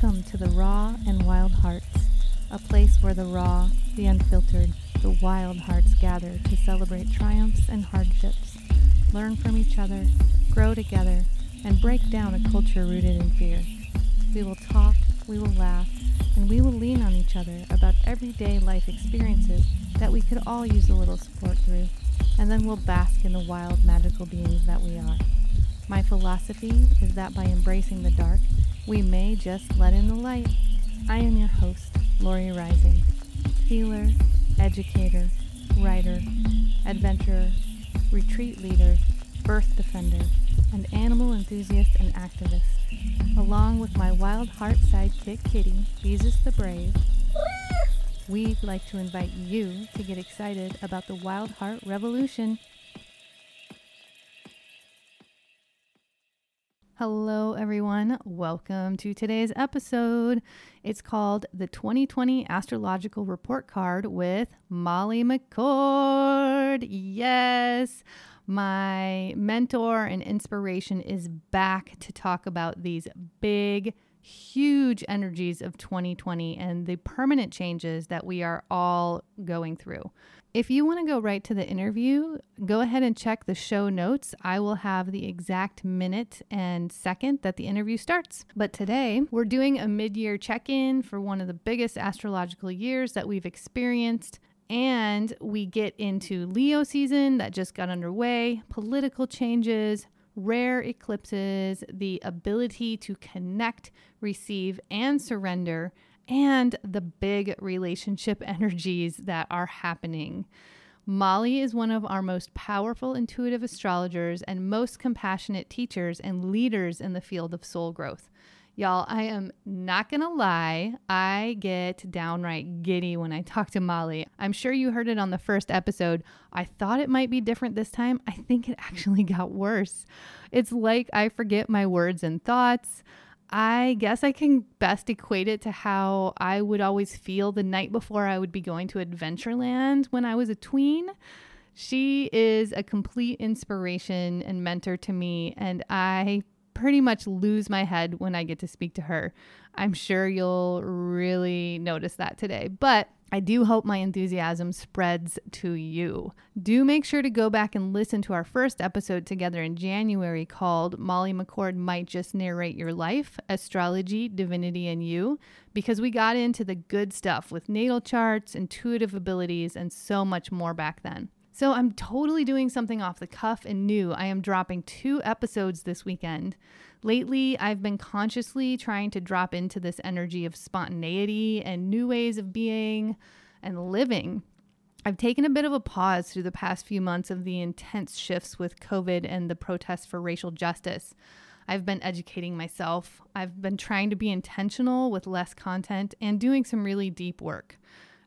Welcome to the Raw and Wild Hearts, a place where the raw, the unfiltered, the wild hearts gather to celebrate triumphs and hardships, learn from each other, grow together, and break down a culture rooted in fear. We will talk, we will laugh, and we will lean on each other about everyday life experiences that we could all use a little support through, and then we'll bask in the wild, magical beings that we are. My philosophy is that by embracing the dark, we may just let in the light. I am your host, Lori Rising, healer, educator, writer, adventurer, retreat leader, birth defender, and animal enthusiast and activist, along with my wild heart sidekick kitty, Jesus the Brave. We'd like to invite you to get excited about the Wild Heart Revolution. Hello, everyone. Welcome to today's episode. It's called the 2020 Astrological Report Card with Molly McCord. Yes, my mentor and inspiration is back to talk about these big, huge energies of 2020 and the permanent changes that we are all going through. If you want to go right to the interview, go ahead and check the show notes. I will have the exact minute and second that the interview starts. But today, we're doing a mid year check in for one of the biggest astrological years that we've experienced. And we get into Leo season that just got underway, political changes, rare eclipses, the ability to connect, receive, and surrender and the big relationship energies that are happening. Molly is one of our most powerful intuitive astrologers and most compassionate teachers and leaders in the field of soul growth. Y'all, I am not gonna lie, I get downright giddy when I talk to Molly. I'm sure you heard it on the first episode. I thought it might be different this time. I think it actually got worse. It's like I forget my words and thoughts. I guess I can best equate it to how I would always feel the night before I would be going to Adventureland when I was a tween. She is a complete inspiration and mentor to me, and I pretty much lose my head when I get to speak to her. I'm sure you'll really notice that today. But I do hope my enthusiasm spreads to you. Do make sure to go back and listen to our first episode together in January called Molly McCord Might Just Narrate Your Life Astrology, Divinity, and You, because we got into the good stuff with natal charts, intuitive abilities, and so much more back then. So I'm totally doing something off the cuff and new. I am dropping two episodes this weekend. Lately, I've been consciously trying to drop into this energy of spontaneity and new ways of being and living. I've taken a bit of a pause through the past few months of the intense shifts with COVID and the protests for racial justice. I've been educating myself. I've been trying to be intentional with less content and doing some really deep work.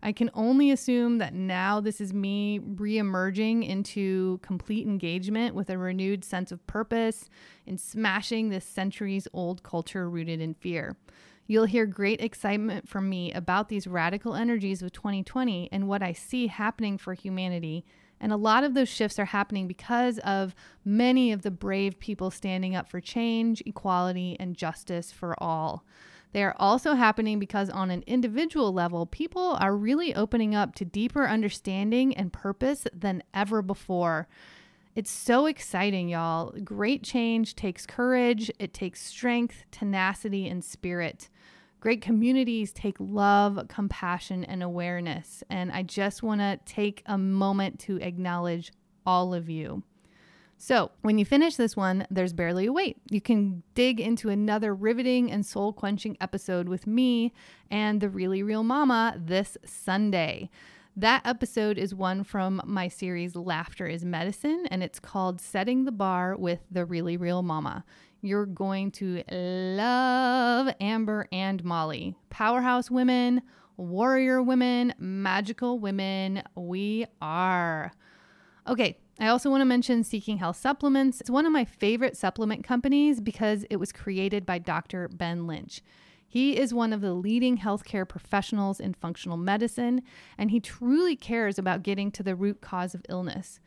I can only assume that now this is me re-emerging into complete engagement with a renewed sense of purpose in smashing this centuries old culture rooted in fear. You'll hear great excitement from me about these radical energies of 2020 and what I see happening for humanity. And a lot of those shifts are happening because of many of the brave people standing up for change, equality, and justice for all. They are also happening because, on an individual level, people are really opening up to deeper understanding and purpose than ever before. It's so exciting, y'all. Great change takes courage, it takes strength, tenacity, and spirit. Great communities take love, compassion, and awareness. And I just want to take a moment to acknowledge all of you. So, when you finish this one, there's barely a wait. You can dig into another riveting and soul quenching episode with me and the Really Real Mama this Sunday. That episode is one from my series Laughter is Medicine, and it's called Setting the Bar with the Really Real Mama. You're going to love Amber and Molly, powerhouse women, warrior women, magical women. We are. Okay, I also want to mention Seeking Health Supplements. It's one of my favorite supplement companies because it was created by Dr. Ben Lynch. He is one of the leading healthcare professionals in functional medicine, and he truly cares about getting to the root cause of illness.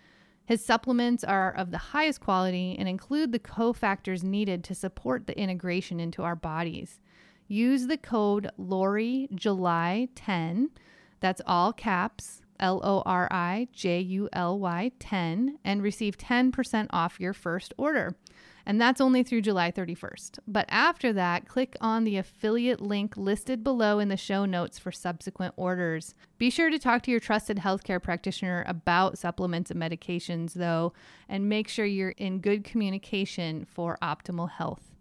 His supplements are of the highest quality and include the cofactors needed to support the integration into our bodies. use the code Lori July 10. That's all caps. L O R I J U L Y 10 and receive 10% off your first order. And that's only through July 31st. But after that, click on the affiliate link listed below in the show notes for subsequent orders. Be sure to talk to your trusted healthcare practitioner about supplements and medications, though, and make sure you're in good communication for optimal health.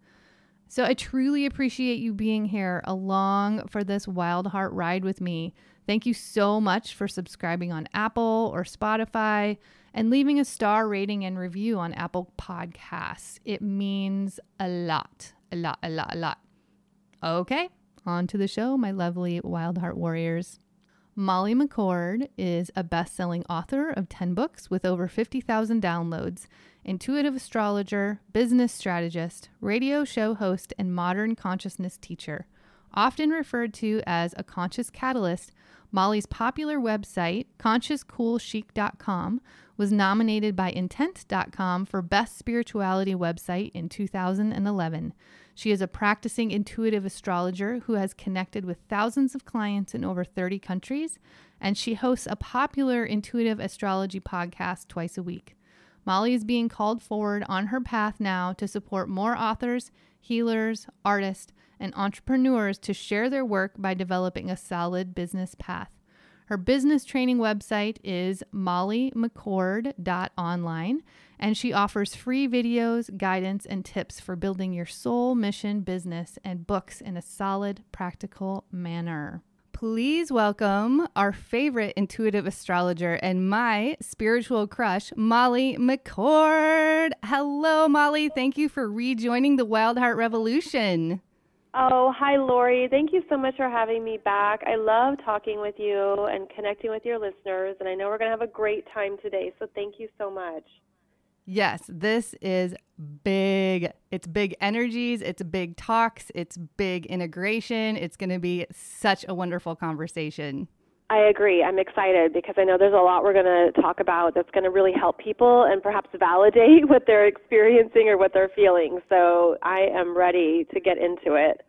So I truly appreciate you being here along for this Wild Heart ride with me. Thank you so much for subscribing on Apple or Spotify and leaving a star rating and review on Apple Podcasts. It means a lot, a lot, a lot, a lot. Okay, on to the show, my lovely Wild Heart Warriors. Molly McCord is a best selling author of 10 books with over 50,000 downloads, intuitive astrologer, business strategist, radio show host, and modern consciousness teacher. Often referred to as a conscious catalyst, Molly's popular website, consciouscoolchic.com, was nominated by Intent.com for Best Spirituality Website in 2011. She is a practicing intuitive astrologer who has connected with thousands of clients in over 30 countries, and she hosts a popular intuitive astrology podcast twice a week. Molly is being called forward on her path now to support more authors, healers, artists, and entrepreneurs to share their work by developing a solid business path. Her business training website is mollymccord.online, and she offers free videos, guidance, and tips for building your soul mission business and books in a solid, practical manner. Please welcome our favorite intuitive astrologer and my spiritual crush, Molly McCord. Hello, Molly. Thank you for rejoining the Wild Heart Revolution. Oh, hi, Lori. Thank you so much for having me back. I love talking with you and connecting with your listeners, and I know we're going to have a great time today, so thank you so much. Yes, this is big. It's big energies, it's big talks, it's big integration. It's going to be such a wonderful conversation. I agree. I'm excited because I know there's a lot we're going to talk about that's going to really help people and perhaps validate what they're experiencing or what they're feeling. So I am ready to get into it.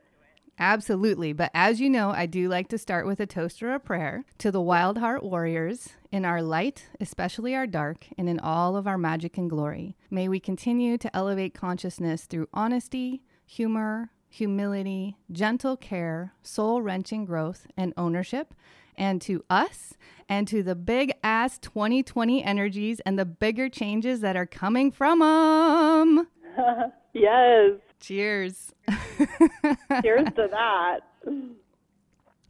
Absolutely. But as you know, I do like to start with a toast or a prayer to the Wild Heart Warriors in our light, especially our dark, and in all of our magic and glory. May we continue to elevate consciousness through honesty, humor, humility, gentle care, soul wrenching growth, and ownership and to us and to the big ass 2020 energies and the bigger changes that are coming from them. yes. Cheers. Cheers to that.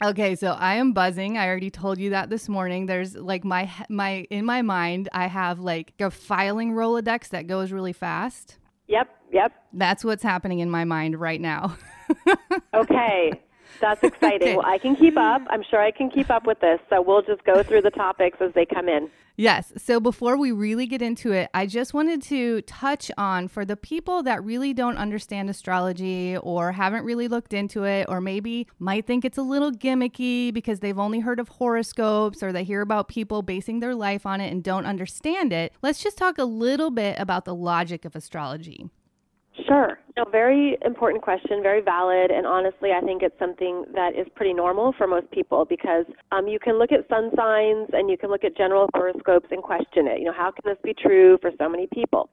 Okay, so I am buzzing. I already told you that this morning. There's like my my in my mind, I have like a filing Rolodex that goes really fast. Yep, yep. That's what's happening in my mind right now. okay. That's exciting. Okay. Well, I can keep up. I'm sure I can keep up with this. So we'll just go through the topics as they come in. Yes. So before we really get into it, I just wanted to touch on for the people that really don't understand astrology or haven't really looked into it, or maybe might think it's a little gimmicky because they've only heard of horoscopes or they hear about people basing their life on it and don't understand it. Let's just talk a little bit about the logic of astrology. Sure. No, very important question, very valid, and honestly, I think it's something that is pretty normal for most people because um, you can look at sun signs and you can look at general horoscopes and question it. You know, how can this be true for so many people?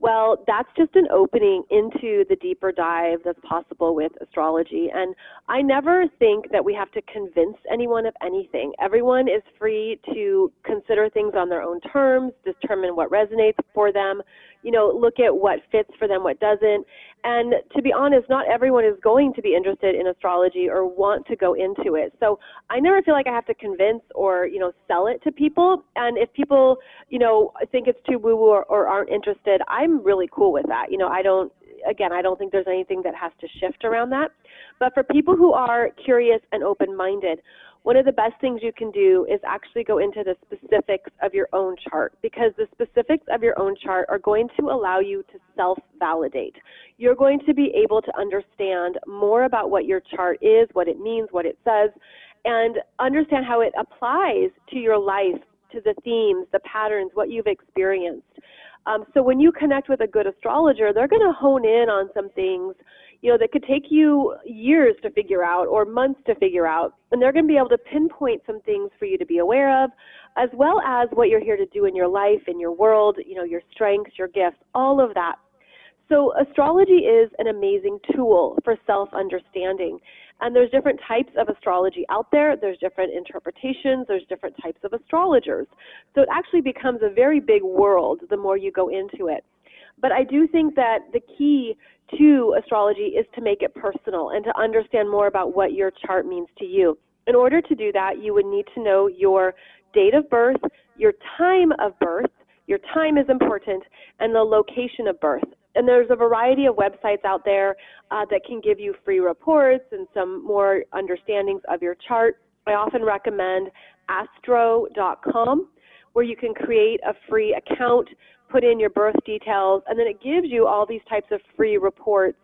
Well, that's just an opening into the deeper dive that's possible with astrology. And I never think that we have to convince anyone of anything. Everyone is free to consider things on their own terms, determine what resonates for them, you know, look at what fits for them, what doesn't. And to be honest, not everyone is going to be interested in astrology or want to go into it. So I never feel like I have to convince or, you know, sell it to people. And if people, you know, think it's too woo woo or, or aren't interested, I'm really cool with that. You know, I don't, again, I don't think there's anything that has to shift around that. But for people who are curious and open minded, one of the best things you can do is actually go into the specifics of your own chart because the specifics of your own chart are going to allow you to self validate. You're going to be able to understand more about what your chart is, what it means, what it says, and understand how it applies to your life, to the themes, the patterns, what you've experienced. Um, so when you connect with a good astrologer, they're going to hone in on some things you know, that could take you years to figure out or months to figure out. And they're going to be able to pinpoint some things for you to be aware of, as well as what you're here to do in your life, in your world, you know, your strengths, your gifts, all of that. So astrology is an amazing tool for self-understanding. And there's different types of astrology out there. There's different interpretations. There's different types of astrologers. So it actually becomes a very big world the more you go into it. But I do think that the key to astrology is to make it personal and to understand more about what your chart means to you. In order to do that, you would need to know your date of birth, your time of birth, your time is important, and the location of birth. And there's a variety of websites out there uh, that can give you free reports and some more understandings of your chart. I often recommend astro.com, where you can create a free account put in your birth details, and then it gives you all these types of free reports,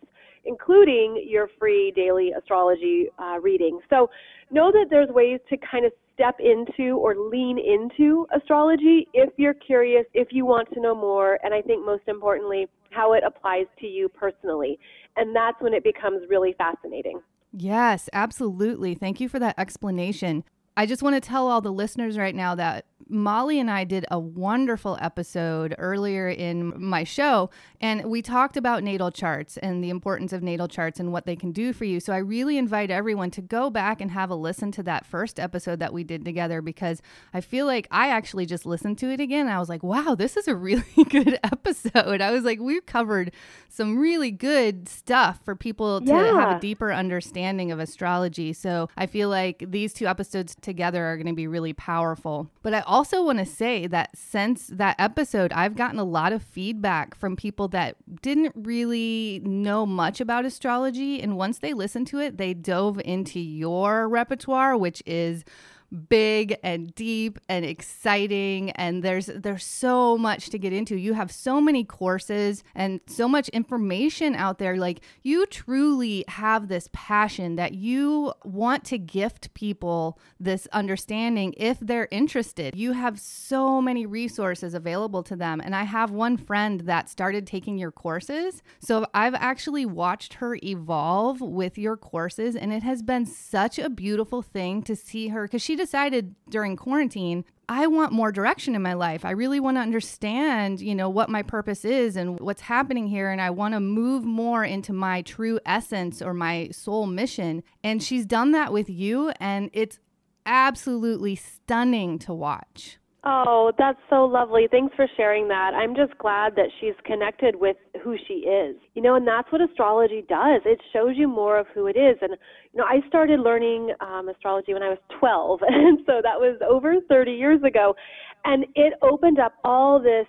including your free daily astrology uh, reading. So know that there's ways to kind of step into or lean into astrology if you're curious, if you want to know more, and I think most importantly, how it applies to you personally. And that's when it becomes really fascinating. Yes, absolutely. Thank you for that explanation. I just want to tell all the listeners right now that Molly and I did a wonderful episode earlier in my show, and we talked about natal charts and the importance of natal charts and what they can do for you. So I really invite everyone to go back and have a listen to that first episode that we did together because I feel like I actually just listened to it again. I was like, wow, this is a really good episode. I was like, we covered some really good stuff for people to Yeah. have a deeper understanding of astrology. So I feel like these two episodes together are going to be really powerful. But I also want to say that since that episode, I've gotten a lot of feedback from people that didn't really know much about astrology. And once they listened to it, they dove into your repertoire, which is big and deep and exciting and there's there's so much to get into. You have so many courses and so much information out there. Like you truly have this passion that you want to gift people this understanding if they're interested. You have so many resources available to them and i have one friend that started taking your courses. So i've actually watched her evolve with your courses and it has been such a beautiful thing to see her because she decided during quarantine I want more direction in my life. I really want to understand, you know, what my purpose is and what's happening here and I want to move more into my true essence or my soul mission. And she's done that with you and it's absolutely stunning to watch. Oh, that's so lovely. Thanks for sharing that. I'm just glad that she's connected with who she is. You know, and that's what astrology does. It shows you more of who it is. And, you know, I started learning um, astrology when I was 12. And so that was over 30 years ago. And it opened up all this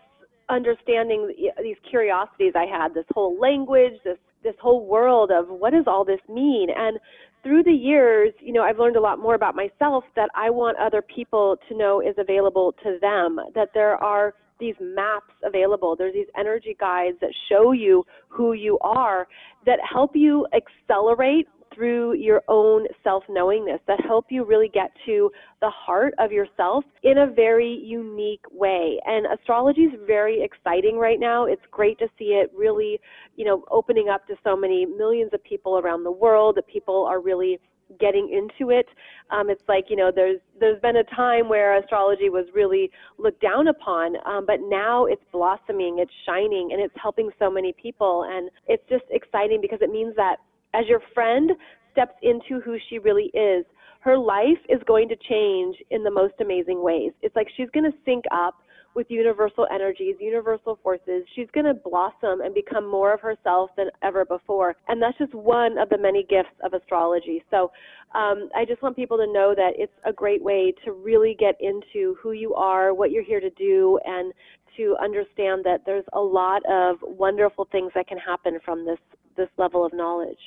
understanding, these curiosities I had, this whole language, this this whole world of what does all this mean and through the years you know i've learned a lot more about myself that i want other people to know is available to them that there are these maps available. There's these energy guides that show you who you are that help you accelerate through your own self knowingness that help you really get to the heart of yourself in a very unique way. And astrology is very exciting right now. It's great to see it really, you know, opening up to so many millions of people around the world that people are really getting into it. Um, it's like you know, there's there's been a time where astrology was really looked down upon, um, but now it's blossoming, it's shining, and it's helping so many people. And it's just exciting because it means that as your friend steps into who she really is, her life is going to change in the most amazing ways. It's like she's going to sync up with universal energies, universal forces. She's going to blossom and become more of herself than ever before. And that's just one of the many gifts of astrology. So um, I just want people to know that it's a great way to really get into who you are, what you're here to do, and to understand that there's a lot of wonderful things that can happen from this this level of knowledge.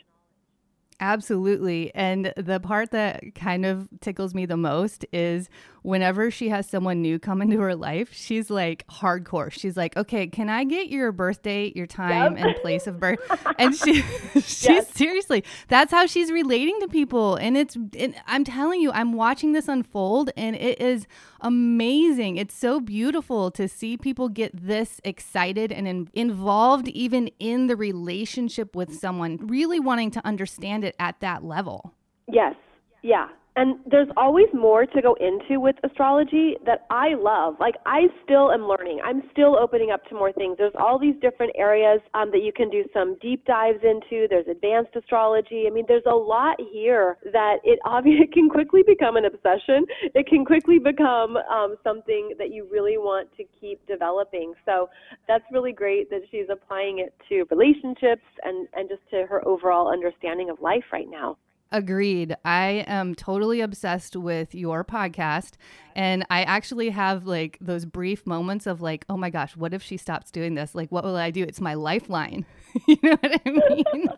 Absolutely. And the part that kind of tickles me the most is whenever she has someone new come into her life, she's like hardcore. She's like, "Okay, can I get your birth date, your time, yep. and place of birth?" And she, she's yes. seriously, that's how she's relating to people. And it's, and I'm telling you, I'm watching this unfold, and it is amazing. It's so beautiful to see people get this excited and in, involved, even in the relationship with someone, really wanting to understand it at that level. Yes. Yeah. And there's always more to go into with astrology that I love. Like, I still am learning. I'm still opening up to more things. There's all these different areas um, that you can do some deep dives into. There's advanced astrology. I mean, there's a lot here that it obviously it can quickly become an obsession. It can quickly become um, something that you really want to keep developing. So that's really great that she's applying it to relationships and, and just to her overall understanding of life right now. Agreed. I am totally obsessed with your podcast. And I actually have like those brief moments of like, oh my gosh, what if she stops doing this? Like, what will I do? It's my lifeline. you know what I mean?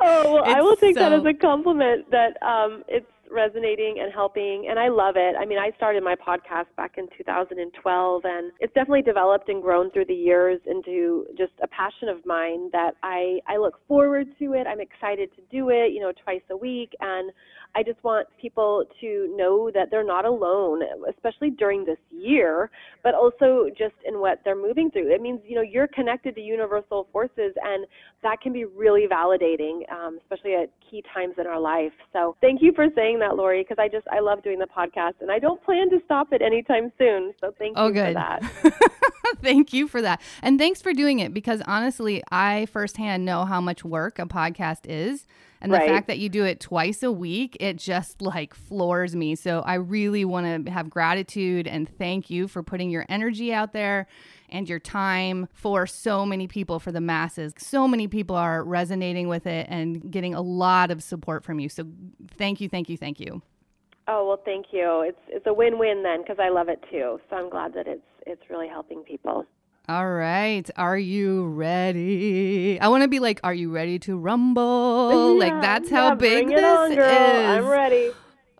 oh, well, I will take so... that as a compliment that um, it's resonating and helping and I love it. I mean, I started my podcast back in 2012 and it's definitely developed and grown through the years into just a passion of mine that I I look forward to it. I'm excited to do it, you know, twice a week and I just want people to know that they're not alone, especially during this year, but also just in what they're moving through. It means, you know, you're connected to universal forces, and that can be really validating, um, especially at key times in our life. So thank you for saying that, Lori, because I just, I love doing the podcast, and I don't plan to stop it anytime soon. So thank oh, you good. for that. thank you for that. And thanks for doing it, because honestly, I firsthand know how much work a podcast is. And the fact that you do it twice a week, it just like floors me. So I really want to have gratitude and thank you for putting your energy out there and your time for so many people, for the masses. So many people are resonating with it and getting a lot of support from you. So thank you, thank you, thank you. Oh well, thank you. It's it's a win-win then because I love it too. So I'm glad that it's it's really helping people. All right. Are you ready? I want to be like, are you ready to rumble? Yeah, like, that's how yeah, big this on, is. I'm ready.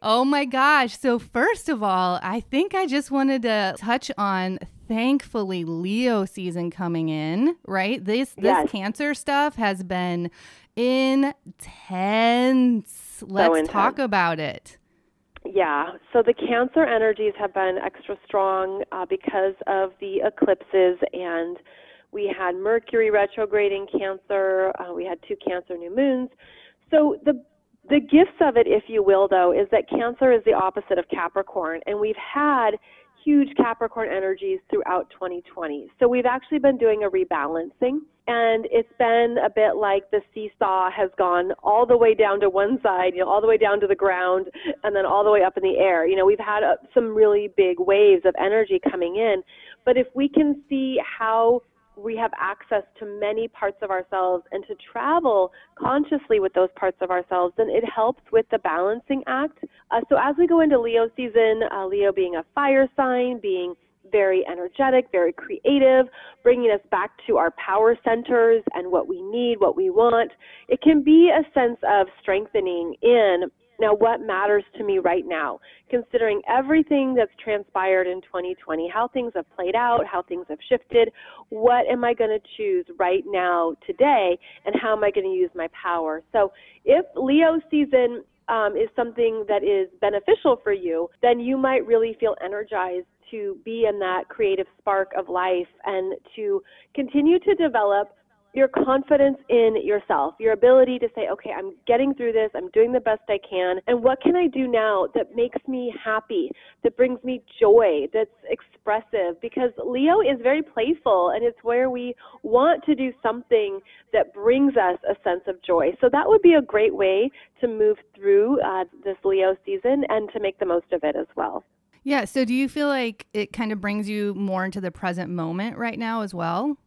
Oh my gosh. So, first of all, I think I just wanted to touch on thankfully Leo season coming in, right? This this yes. cancer stuff has been intense. Let's so intense. talk about it. Yeah, so the Cancer energies have been extra strong uh, because of the eclipses, and we had Mercury retrograding Cancer. Uh, we had two Cancer new moons. So the the gifts of it, if you will, though, is that Cancer is the opposite of Capricorn, and we've had huge Capricorn energies throughout 2020. So we've actually been doing a rebalancing. And it's been a bit like the seesaw has gone all the way down to one side, you know, all the way down to the ground, and then all the way up in the air. You know, we've had uh, some really big waves of energy coming in. But if we can see how we have access to many parts of ourselves and to travel consciously with those parts of ourselves, then it helps with the balancing act. Uh, so as we go into Leo season, uh, Leo being a fire sign, being very energetic, very creative, bringing us back to our power centers and what we need, what we want. It can be a sense of strengthening in now what matters to me right now, considering everything that's transpired in 2020, how things have played out, how things have shifted, what am I going to choose right now today, and how am I going to use my power? So if Leo season um, is something that is beneficial for you, then you might really feel energized to be in that creative spark of life and to continue to develop your confidence in yourself, your ability to say, okay, I'm getting through this, I'm doing the best I can, and what can I do now that makes me happy, that brings me joy, that's expressive? Because Leo is very playful, and it's where we want to do something that brings us a sense of joy. So that would be a great way to move through uh, this Leo season and to make the most of it as well. Yeah. So do you feel like it kind of brings you more into the present moment right now as well?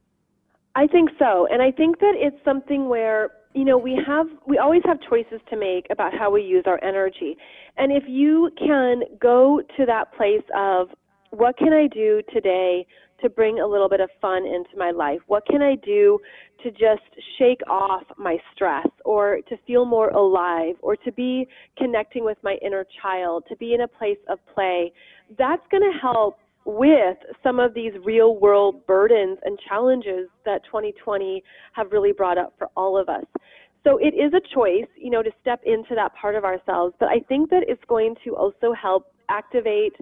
I think so. And I think that it's something where, you know, we have we always have choices to make about how we use our energy. And if you can go to that place of what can I do today to bring a little bit of fun into my life? What can I do to just shake off my stress or to feel more alive or to be connecting with my inner child, to be in a place of play, that's going to help with some of these real world burdens and challenges that 2020 have really brought up for all of us. So it is a choice, you know, to step into that part of ourselves, but I think that it's going to also help activate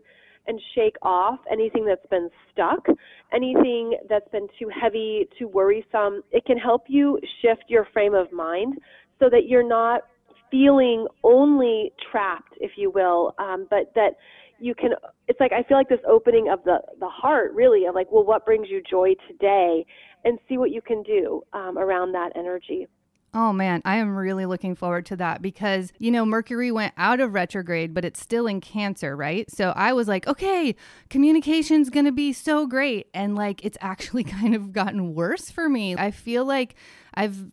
and shake off anything that's been stuck, anything that's been too heavy, too worrisome. It can help you shift your frame of mind so that you're not feeling only trapped, if you will, um, but that you can it's like i feel like this opening of the the heart really of like well what brings you joy today and see what you can do um, around that energy Oh man, I am really looking forward to that because, you know, Mercury went out of retrograde, but it's still in Cancer, right? So I was like, okay, communication's going to be so great. And like, it's actually kind of gotten worse for me. I feel like I've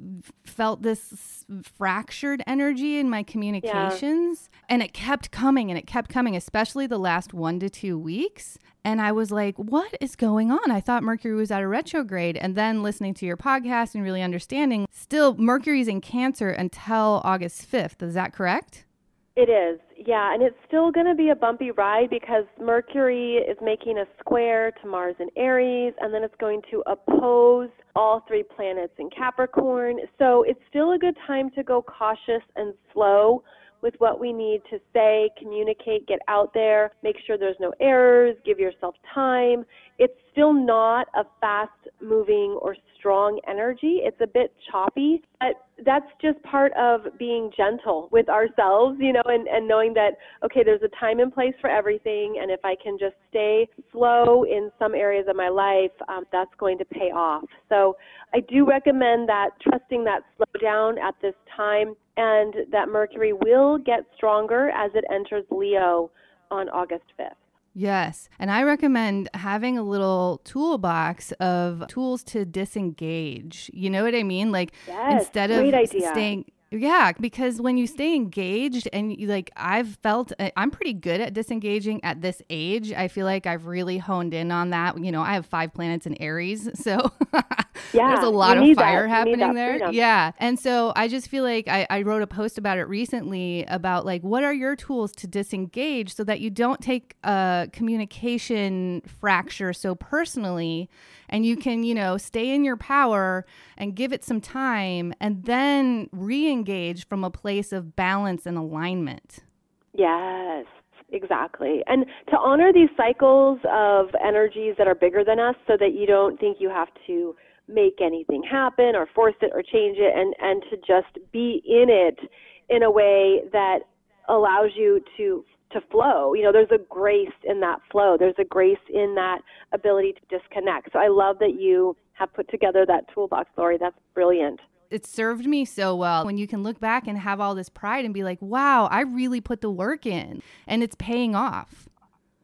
felt this fractured energy in my communications yeah. and it kept coming and it kept coming, especially the last one to two weeks. And I was like, what is going on? I thought Mercury was at a retrograde. And then listening to your podcast and really understanding, still, Mercury's in Cancer until August 5th. Is that correct? It is, yeah, and it's still going to be a bumpy ride because Mercury is making a square to Mars in Aries, and then it's going to oppose all three planets in Capricorn. So it's still a good time to go cautious and slow with what we need to say, communicate, get out there, make sure there's no errors, give yourself time. It's still not a fast moving or strong energy. It's a bit choppy, that's just part of being gentle with ourselves, you know, and, and knowing that, okay, there's a time and place for everything. And if I can just stay slow in some areas of my life, um, that's going to pay off. So I do recommend that trusting that slow down at this time and that Mercury will get stronger as it enters Leo on August 5th. Yes. And I recommend having a little toolbox of tools to disengage. You know what I mean? Like yes, instead of idea. staying yeah, because when you stay engaged and you like, I've felt uh, I'm pretty good at disengaging at this age. I feel like I've really honed in on that. You know, I have five planets in Aries, so yeah, there's a lot of fire that. happening there. Freedom. Yeah. And so I just feel like I, I wrote a post about it recently about like, what are your tools to disengage so that you don't take a communication fracture so personally and you can, you know, stay in your power and give it some time and then re engage from a place of balance and alignment. Yes, exactly. And to honor these cycles of energies that are bigger than us so that you don't think you have to make anything happen or force it or change it and, and to just be in it in a way that allows you to to flow. You know, there's a grace in that flow. There's a grace in that ability to disconnect. So I love that you have put together that toolbox, Lori. That's brilliant. It served me so well when you can look back and have all this pride and be like, wow, I really put the work in and it's paying off.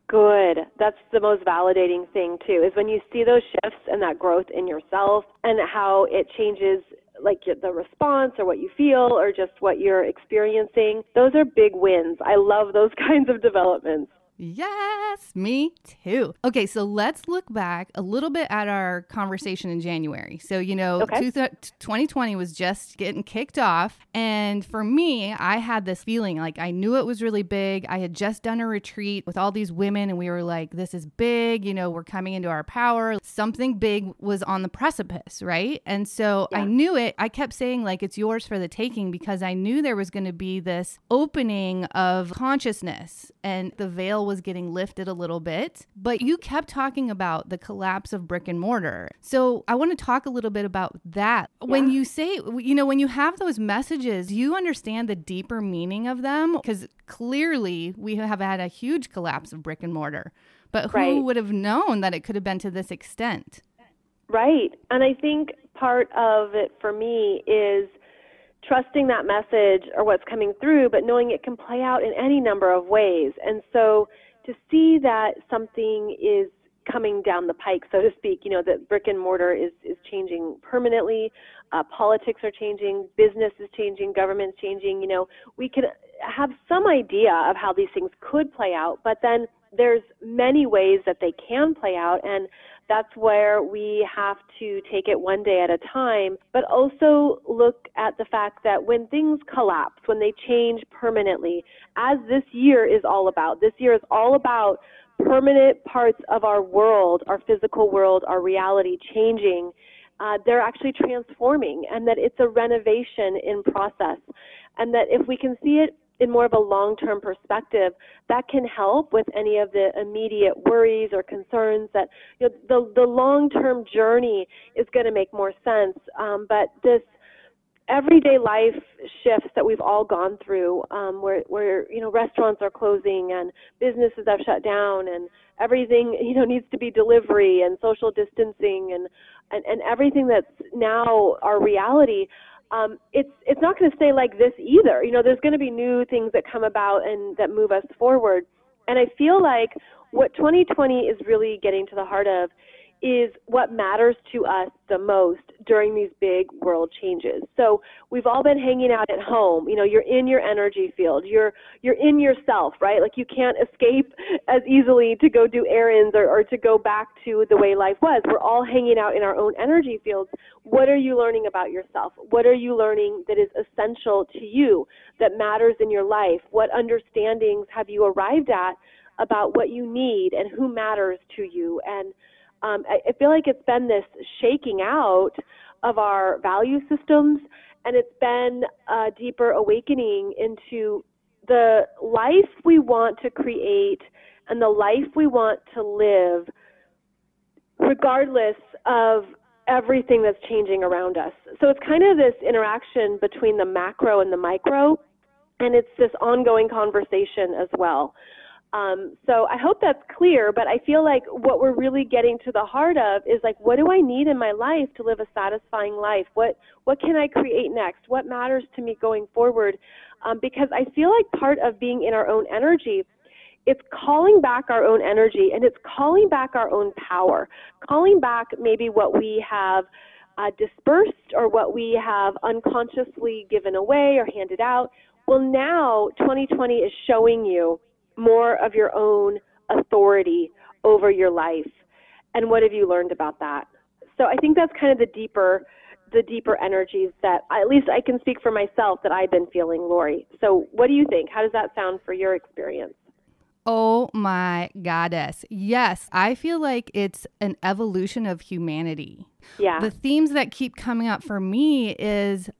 Good. That's the most validating thing, too, is when you see those shifts and that growth in yourself and how it changes like the response or what you feel or just what you're experiencing. Those are big wins. I love those kinds of developments. Yes, me too. Okay, so let's look back a little bit at our conversation in January. So, you know, okay. 2020 was just getting kicked off. And for me, I had this feeling like I knew it was really big. I had just done a retreat with all these women, and we were like, this is big. You know, we're coming into our power. Something big was on the precipice, right? And so yeah. I knew it. I kept saying, like, it's yours for the taking because I knew there was going to be this opening of consciousness and the veil was getting lifted a little bit, but you kept talking about the collapse of brick and mortar. So I want to talk a little bit about that. Yeah. When you say, you know, when you have those messages, you understand the deeper meaning of them because clearly we have had a huge collapse of brick and mortar. But who right. would have known that it could have been to this extent? Right. And I think part of it for me is trusting that message or what's coming through, but knowing it can play out in any number of ways. And so to see that something is coming down the pike, so to speak, you know, that brick and mortar is, is changing permanently, uh, politics are changing, business is changing, government's changing, you know, we can have some idea of how these things could play out, but then there's many ways that they can play out and that's where we have to take it one day at a time, but also look at the fact that when things collapse, when they change permanently, as this year is all about, this year is all about permanent parts of our world, our physical world, our reality changing, uh, they're actually transforming, and that it's a renovation in process. And that if we can see it in more of a long term perspective, that can help with any of the immediate worries or concerns that you know, the, the long term journey is going to make more sense. Um, but this everyday life shifts that we've all gone through, um, where where you know restaurants are closing and businesses have shut down and everything you know needs to be delivery and social distancing and and, and everything that's now our reality. Um, it's it's not going to stay like this either. You know, there's going to be new things that come about and that move us forward. And I feel like what 2020 is really getting to the heart of is what matters to us the most during these big world changes. So we've all been hanging out at home. You know, you're in your energy field. You're you're in yourself, right? Like you can't escape as easily to go do errands or, or to go back to the way life was. We're all hanging out in our own energy fields. What are you learning about yourself? What are you learning that is essential to you, that matters in your life? What understandings have you arrived at about what you need and who matters to you? And um, I, I feel like it's been this shaking out of our value systems, and it's been a deeper awakening into the life we want to create and the life we want to live, regardless of everything that's changing around us. So it's kind of this interaction between the macro and the micro, and it's this ongoing conversation as well. Um, so I hope that's clear, but I feel like what we're really getting to the heart of is like, what do I need in my life to live a satisfying life? What what can I create next? What matters to me going forward? Um, because I feel like part of being in our own energy, it's calling back our own energy and it's calling back our own power, calling back maybe what we have uh, dispersed or what we have unconsciously given away or handed out. Well, now 2020 is showing you more of your own authority over your life. And what have you learned about that? So I think that's kind of the deeper the deeper energies that at least I can speak for myself that I've been feeling, Lori. So what do you think? How does that sound for your experience? Oh my goddess. Yes, I feel like it's an evolution of humanity. Yeah. The themes that keep coming up for me is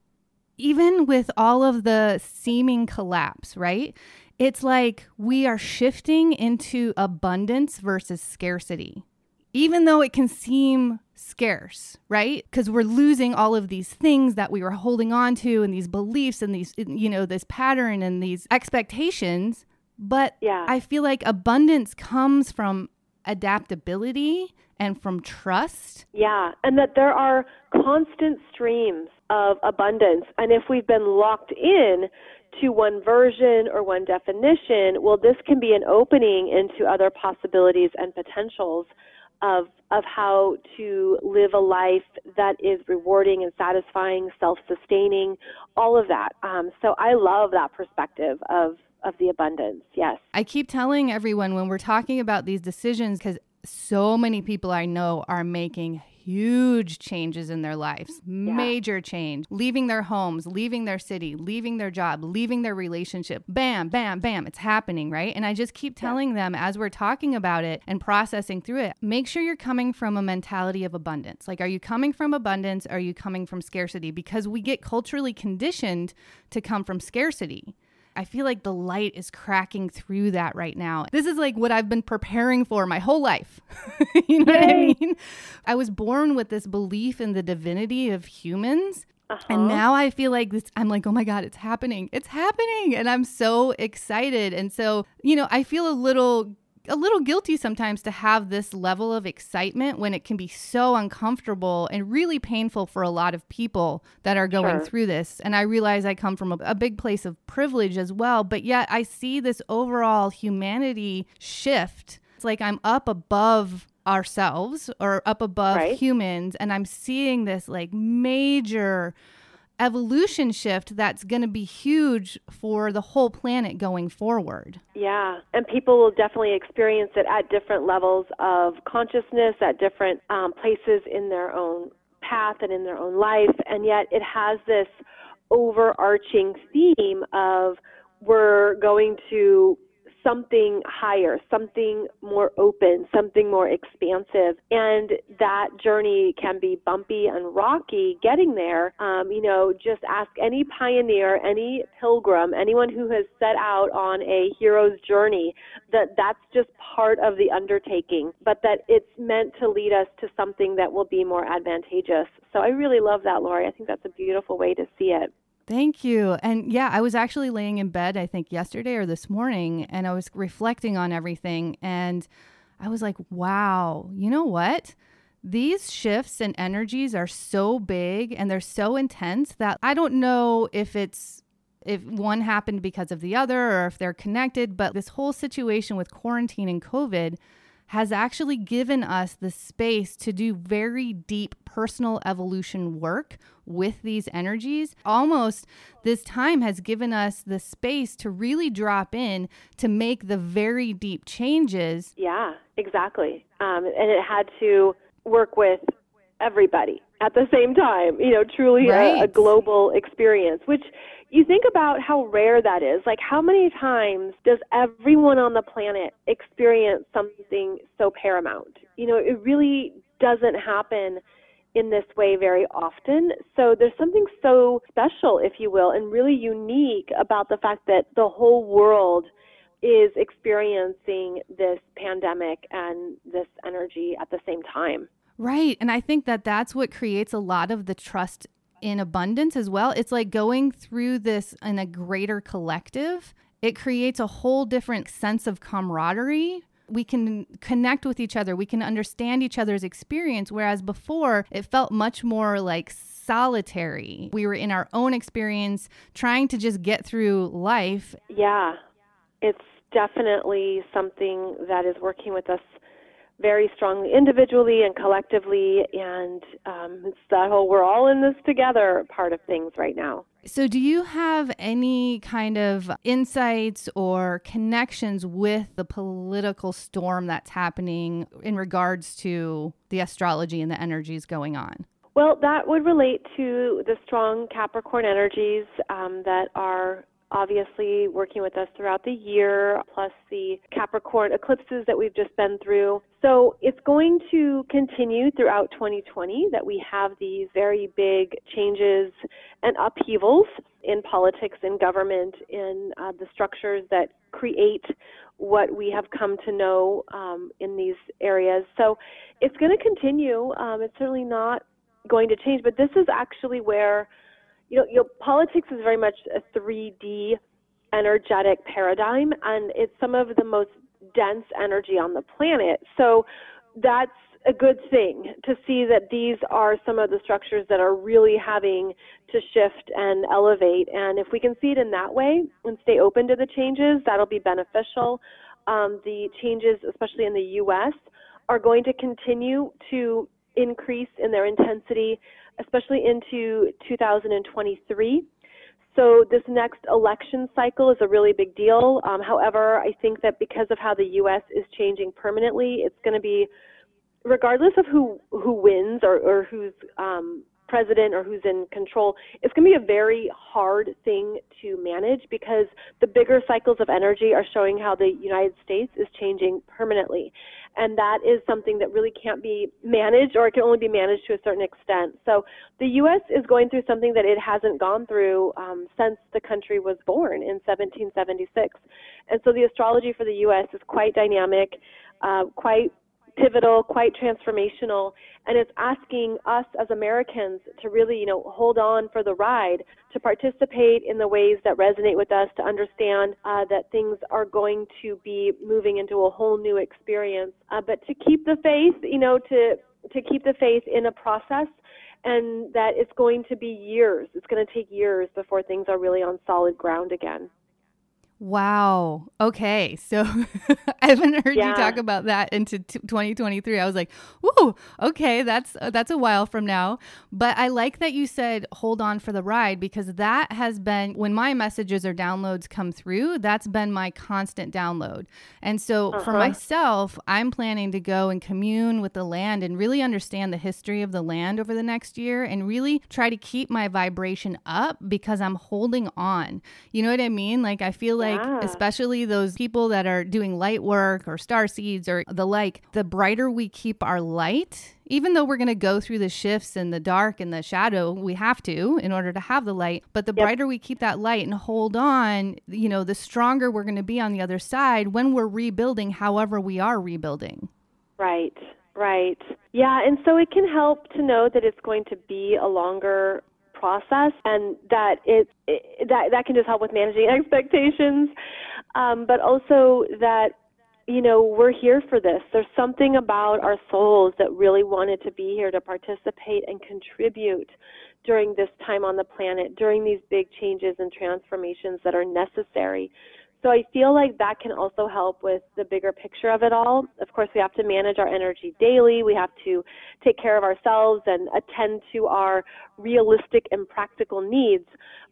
even with all of the seeming collapse, right? It's like we are shifting into abundance versus scarcity, even though it can seem scarce, right? Because we're losing all of these things that we were holding on to and these beliefs and these, you know, this pattern and these expectations. But yeah. I feel like abundance comes from adaptability and from trust. Yeah, and that there are constant streams of abundance. And if we've been locked in to one version or one definition, well, this can be an opening into other possibilities and potentials of of how to live a life that is rewarding and satisfying, self-sustaining, all of that. Um, so I love that perspective of of the abundance. Yes. I keep telling everyone when we're talking about these decisions because so many people I know are making huge changes in their lives, yeah. major change, leaving their homes, leaving their city, leaving their job, leaving their relationship. Bam, bam, bam, it's happening, right? And I just keep telling yeah. them as we're talking about it and processing through it, make sure you're coming from a mentality of abundance. Like, are you coming from abundance? Are you coming from scarcity? Because we get culturally conditioned to come from scarcity. I feel like the light is cracking through that right now. This is like what I've been preparing for my whole life. you know Yay. what I mean? I was born with this belief in the divinity of humans. Uh-huh. And now I feel like this, I'm like, oh my God, it's happening. It's happening. And I'm so excited. And so, you know, I feel a little a little guilty sometimes to have this level of excitement when it can be so uncomfortable and really painful for a lot of people that are going sure. through this. And I realize I come from a, a, big place of privilege as well, but yet I see this overall humanity shift. It's like I'm up above ourselves or up above right. humans, and I'm seeing this like major evolution shift that's going to be huge for the whole planet going forward. Yeah, and people will definitely experience it at different levels of consciousness, at different um, places in their own path and in their own life, and yet it has this overarching theme of we're going to something higher, something more open, something more expansive. And that journey can be bumpy and rocky getting there. Um, you know, just ask any pioneer, any pilgrim, anyone who has set out on a hero's journey that that's just part of the undertaking, but that it's meant to lead us to something that will be more advantageous. So I really love that, Lori. I think that's a beautiful way to see it. Thank you. And yeah, I was actually laying in bed, I think yesterday or this morning, and I was reflecting on everything. And I was like, wow, you know what? These shifts and energies are so big and they're so intense that I don't know if it's if one happened because of the other or if they're connected, but this whole situation with quarantine and COVID has actually given us the space to do very deep personal evolution work with these energies. Almost this time has given us the space to really drop in to make the very deep changes. Yeah, exactly. Um, and it had to work with everybody at the same time, you know, truly right. a, a global experience, which you think about how rare that is. Like, how many times does everyone on the planet experience something so paramount? You know, it really doesn't happen in this way very often. So there's something so special, if you will, and really unique about the fact that the whole world is experiencing this pandemic and this energy at the same time. Right. And I think that that's what creates a lot of the trust in abundance as well. It's like going through this in a greater collective. It creates a whole different sense of camaraderie. We can connect with each other. We can understand each other's experience. Whereas before, it felt much more like solitary. We were in our own experience, trying to just get through life. Yeah, it's definitely something that is working with us very strongly individually and collectively and um, it's that whole we're all in this together part of things right now. So do you have any kind of insights or connections with the political storm that's happening in regards to the astrology and the energies going on? Well, that would relate to the strong Capricorn energies um, that are obviously working with us throughout the year, plus the Capricorn eclipses that we've just been through. So it's going to continue throughout 2020 that we have these very big changes and upheavals in politics and government, in uh, the structures that create what we have come to know um, in these areas. So it's going to continue. Um, it's certainly not going to change, but this is actually where you know, you know, politics is very much a 3D energetic paradigm, and it's some of the most dense energy on the planet. So that's a good thing to see that these are some of the structures that are really having to shift and elevate. And if we can see it in that way and stay open to the changes, that'll be beneficial. Um, the changes, especially in the U.S., are going to continue to increase in their intensity especially into 2023. So this next election cycle is a really big deal. Um, however, I think that because of how the U.S. is changing permanently, it's going to be, regardless of who who wins or, or who's um, president or who's in control, it's going to be a very hard thing to manage because the bigger cycles of energy are showing how the United States is changing permanently. And that is something that really can't be managed or it can only be managed to a certain extent. So the U.S. is going through something that it hasn't gone through um, since the country was born in 1776. And so the astrology for the U.S. is quite dynamic, uh, quite pivotal, quite transformational, and it's asking us as Americans to really, you know, hold on for the ride, to participate in the ways that resonate with us, to understand uh, that things are going to be moving into a whole new experience, uh, but to keep the faith, you know, to to keep the faith in a process and that it's going to be years. It's going to take years before things are really on solid ground again. Wow. Okay. So I haven't heard yeah. you talk about that into t- 2023. I was like, "Ooh, okay, that's uh, that's a while from now." But I like that you said hold on for the ride because that has been when my messages or downloads come through, that's been my constant download. And so uh-huh. for myself, I'm planning to go and commune with the land and really understand the history of the land over the next year and really try to keep my vibration up because I'm holding on. You know what I mean? Like I feel like like, Yeah. especially those people that are doing light work or star seeds or the like, the brighter we keep our light, even though we're going to go through the shifts and the dark and the shadow, we have to in order to have the light. But the Yep. brighter we keep that light and hold on, you know, the stronger we're going to be on the other side when we're rebuilding, however, we are rebuilding. Right, right. Yeah, and so it can help to know that it's going to be a longer process and that it, that that can just help with managing expectations. Um, but also that you know we're here for this. There's something about our souls that really wanted to be here to participate and contribute during this time on the planet during these big changes and transformations that are necessary so I feel like that can also help with the bigger picture of it all. Of course, we have to manage our energy daily. We have to take care of ourselves and attend to our realistic and practical needs.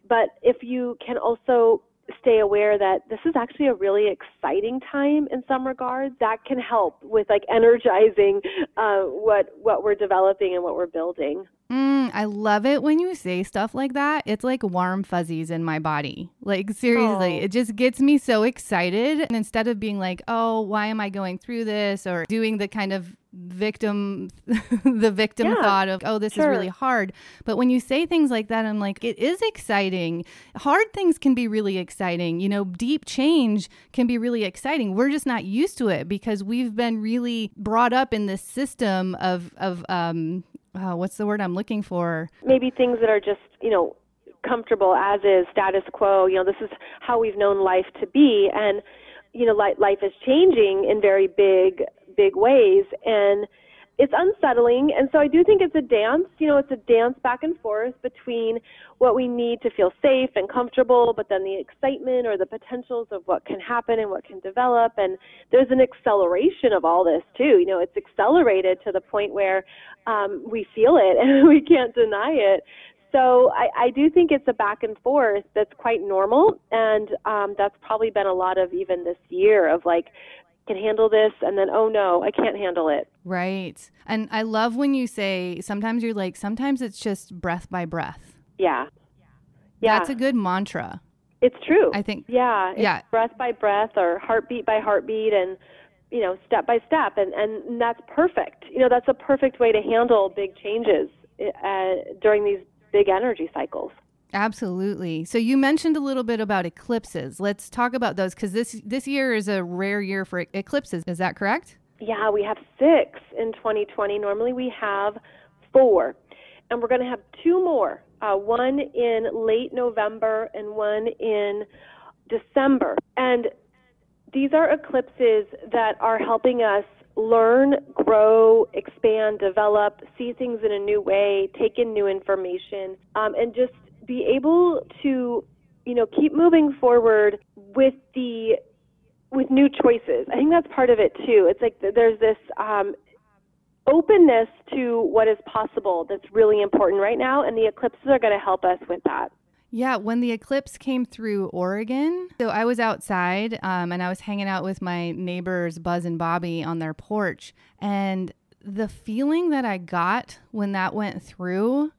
But if you can also stay aware that this is actually a really exciting time in some regards, that can help with like energizing uh, what what we're developing and what we're building. Mm, I love it when you say stuff like that. It's like warm fuzzies in my body. Like, seriously, Oh. it just gets me so excited. And instead of being like, oh, why am I going through this? Or doing the kind of victim, the victim Yeah, thought of, oh, this is really hard. But when you say things like that, I'm like, it is exciting. Hard things can be really exciting. You know, deep change can be really exciting. We're just not used to it because we've been really brought up in this system of, of, um, uh, what's the word I'm looking for? maybe things that are just you know comfortable as is status quo you know this is how we've known life to be and you know li- life is changing in very big big ways and it's unsettling. And so i do think it's a dance you know it's a dance back and forth between what we need to feel safe and comfortable but then the excitement or the potentials of what can happen and what can develop. And there's an acceleration of all this too. You know it's accelerated to the point where um, we feel it and we can't deny it. So I, I do think it's a back and forth that's quite normal, and um, that's probably been a lot of even this year of like, can handle this, and then oh no, I can't handle it. Right. And I love when you say sometimes you're like, sometimes it's just breath by breath. Yeah, yeah, That's a good mantra. it's true. I think. yeah, Yeah. breath by breath or heartbeat by heartbeat, and you know, step by step, and and that's perfect. You know, that's a perfect way to handle big changes uh, during these big energy cycles. Absolutely. So you mentioned a little bit about eclipses. Let's talk about those because this this year is a rare year for eclipses. Is that correct? Yeah, we have six in 2020. Normally we have four. And we're going to have two more uh, one in late November and one in December. And these are eclipses that are helping us learn, grow, expand, develop, see things in a new way, take in new information, um, and just be able to, you know, keep moving forward with the with new choices. I think that's part of it too. It's like there's this um, openness to what is possible that's really important right now, and the eclipses are going to help us with that. Yeah, when the eclipse came through Oregon, so I was outside um, and I was hanging out with my neighbors Buzz and Bobby on their porch, and the feeling that I got when that went through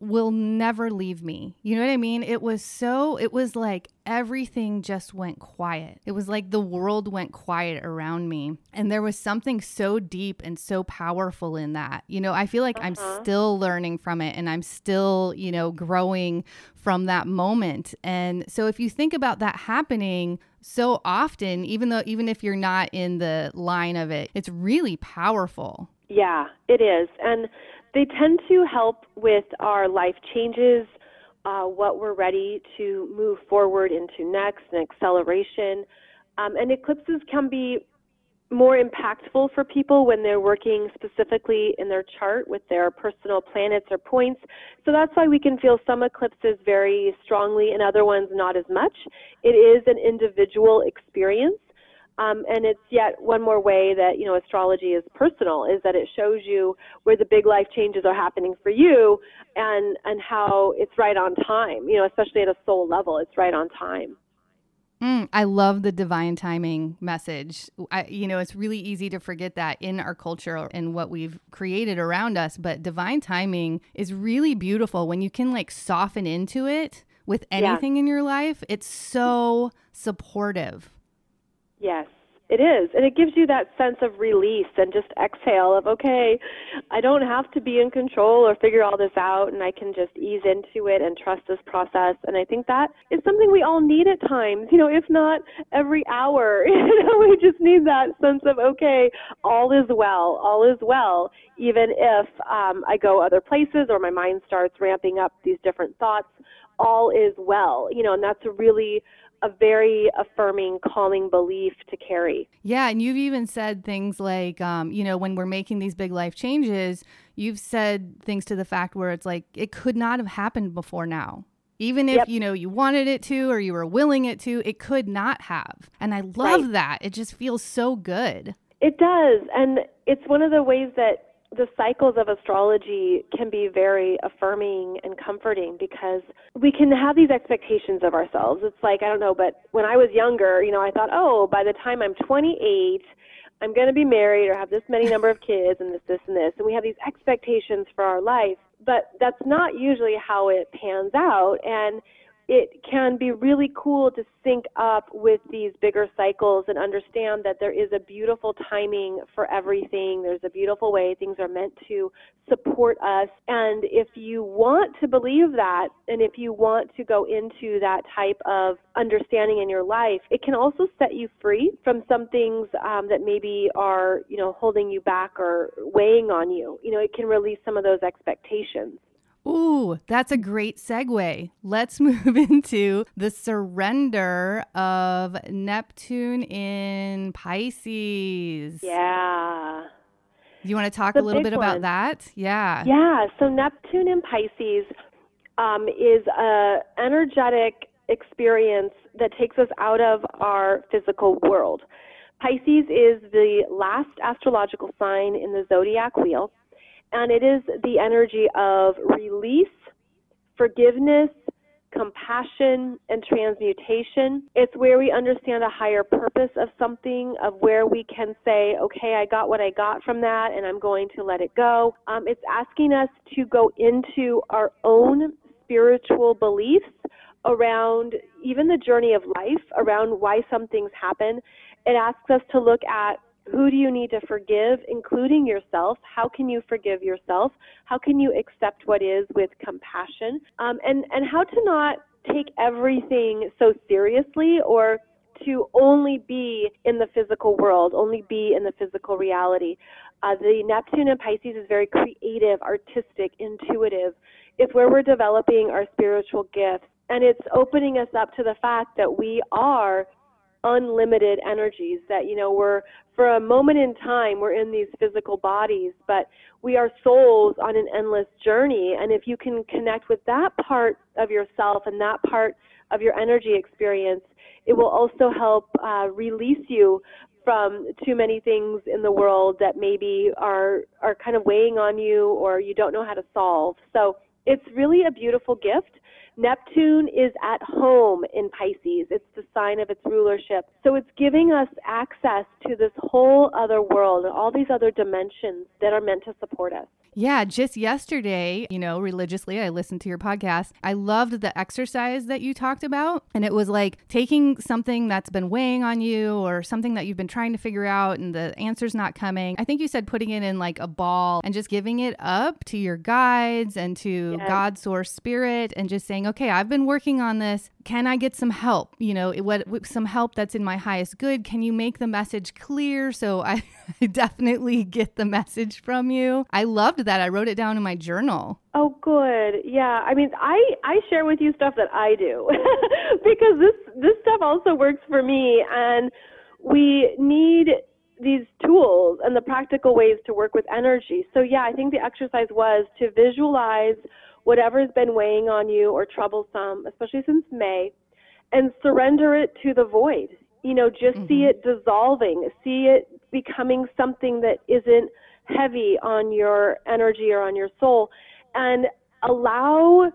will never leave me. You know what I mean? It was so, it was like everything just went quiet. It was like the world went quiet around me. And there was something so deep and so powerful in that. You know, I feel like I'm uh-huh. still learning from it and I'm still, you know, growing from that moment. And so if you think about that happening, so often even though even if you're not in the line of it it's really powerful Yeah, it is. And they tend to help with our life changes, uh, what we're ready to move forward into next, and acceleration. Um, and eclipses can be more impactful for people when they're working specifically in their chart with their personal planets or points. So that's why we can feel some eclipses very strongly and other ones not as much. It is an individual experience. Um, and it's yet one more way that you know astrology is personal is that it shows you where the big life changes are happening for you and and how it's right on time you know especially at a soul level it's right on time Mm, I love the divine timing message. I, you know, it's really easy to forget that in our culture and what we've created around us, but divine timing is really beautiful when you can like soften into it with anything yeah. in your life, it's so supportive. Yes. It is. And it gives you that sense of release and just exhale of, okay, I don't have to be in control or figure all this out and I can just ease into it and trust this process. And I think that is something we all need at times, you know, if not every hour. You know, we just need that sense of, okay, all is well, all is well, even if um, I go other places or my mind starts ramping up these different thoughts all is well, you know, and that's a really a very affirming, calming belief to carry. Yeah, and you've even said things like, um, you know, when we're making these big life changes, you've said things to the fact where it's like it could not have happened before now. Even if yep. you know you wanted it to or you were willing it to, it could not have. And I love right. that. It just feels so good. It does. And it's one of the ways that the cycles of astrology can be very affirming and comforting because we can have these expectations of ourselves. It's like, I don't know, but when I was younger, you know, I thought, oh, by the time I'm 28, I'm going to be married or have this many number of kids and this, this, and this. And we have these expectations for our life, but that's not usually how it pans out. And it can be really cool to sync up with these bigger cycles and understand that there is a beautiful timing for everything. There's a beautiful way things are meant to support us. And if you want to believe that, and if you want to go into that type of understanding in your life, it can also set you free from some things um, that maybe are, you know, holding you back or weighing on you. You know, it can release some of those expectations. Ooh, that's a great segue. Let's move into the surrender of Neptune in Pisces. Yeah. You want to talk a little bit one. about that? Yeah. Yeah. So Neptune in Pisces um, is a energetic experience that takes us out of our physical world. Pisces is the last astrological sign in the zodiac wheel and it is the energy of release, forgiveness, compassion, and transmutation. It's where we understand a higher purpose of something, of where we can say, okay, I got what I got from that, and I'm going to let it go. Um, it's asking us to go into our own spiritual beliefs around even the journey of life, around why some things happen. It asks us to look at who do you need to forgive, including yourself? How can you forgive yourself? How can you accept what is with compassion? Um, and, and how to not take everything so seriously or to only be in the physical world, only be in the physical reality. Uh, the Neptune in Pisces is very creative, artistic, intuitive. It's where we're developing our spiritual gifts. And it's opening us up to the fact that we are unlimited energies that you know we're for a moment in time we're in these physical bodies but we are souls on an endless journey. And if you can connect with that part of yourself and that part of your energy experience it will also help uh, release you from too many things in the world that maybe are are kind of weighing on you or you don't know how to solve. So it's really a beautiful gift Neptune is at home in Pisces. It's the sign of its rulership. So it's giving us access to this whole other world and all these other dimensions that are meant to support us. Yeah, just yesterday, you know, religiously, I listened to your podcast. I loved the exercise that you talked about. And it was like taking something that's been weighing on you or something that you've been trying to figure out and the answer's not coming. I think you said putting it in like a ball and just giving it up to your guides and to yes. God, source, spirit, and just saying, okay, I've been working on this. Can I get some help? You know, what some help that's in my highest good? Can you make the message clear so I, I definitely get the message from you? I loved that. I wrote it down in my journal. Oh, good. Yeah. I mean, I I share with you stuff that I do because this this stuff also works for me, and we need these tools and the practical ways to work with energy. So yeah, I think the exercise was to visualize whatever's been weighing on you or troublesome, especially since May, and surrender it to the void. You know, just mm-hmm. see it dissolving, see it becoming something that isn't heavy on your energy or on your soul, and allow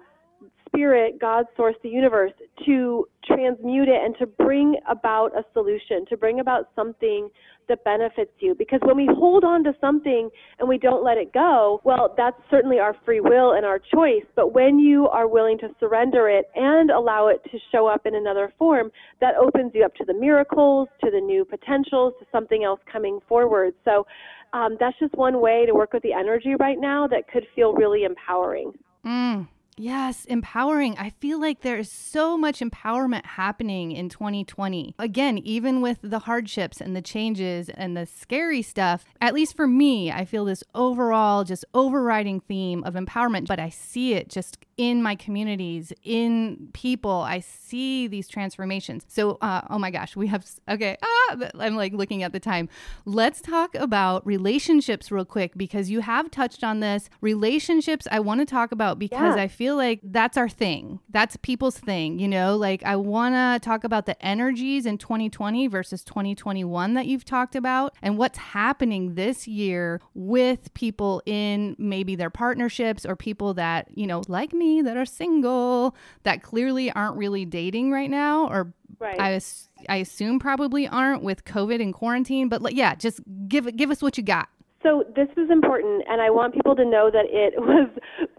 spirit, God, source, the universe, to transmute it and to bring about a solution, to bring about something that benefits you. Because when we hold on to something and we don't let it go, well, that's certainly our free will and our choice. But when you are willing to surrender it and allow it to show up in another form, that opens you up to the miracles, to the new potentials, to something else coming forward. So um, that's just one way to work with the energy right now that could feel really empowering. Mm. Yes, empowering. I feel like there's so much empowerment happening in 2020. Again, even with the hardships and the changes and the scary stuff, at least for me, I feel this overall, just overriding theme of empowerment, but I see it just in my communities, in people. I see these transformations. So, uh, oh my gosh, we have, okay, ah, I'm like looking at the time. Let's talk about relationships real quick because you have touched on this. Relationships, I want to talk about because yeah. I feel like that's our thing. That's people's thing, you know? Like, I want to talk about the energies in 2020 versus 2021 that you've talked about and what's happening this year with people in maybe their partnerships or people that, you know, like me me that are single that clearly aren't really dating right now or right. I, I assume probably aren't with COVID and quarantine. But like, yeah, just give give us what you got. So this is important, and I want people to know that it was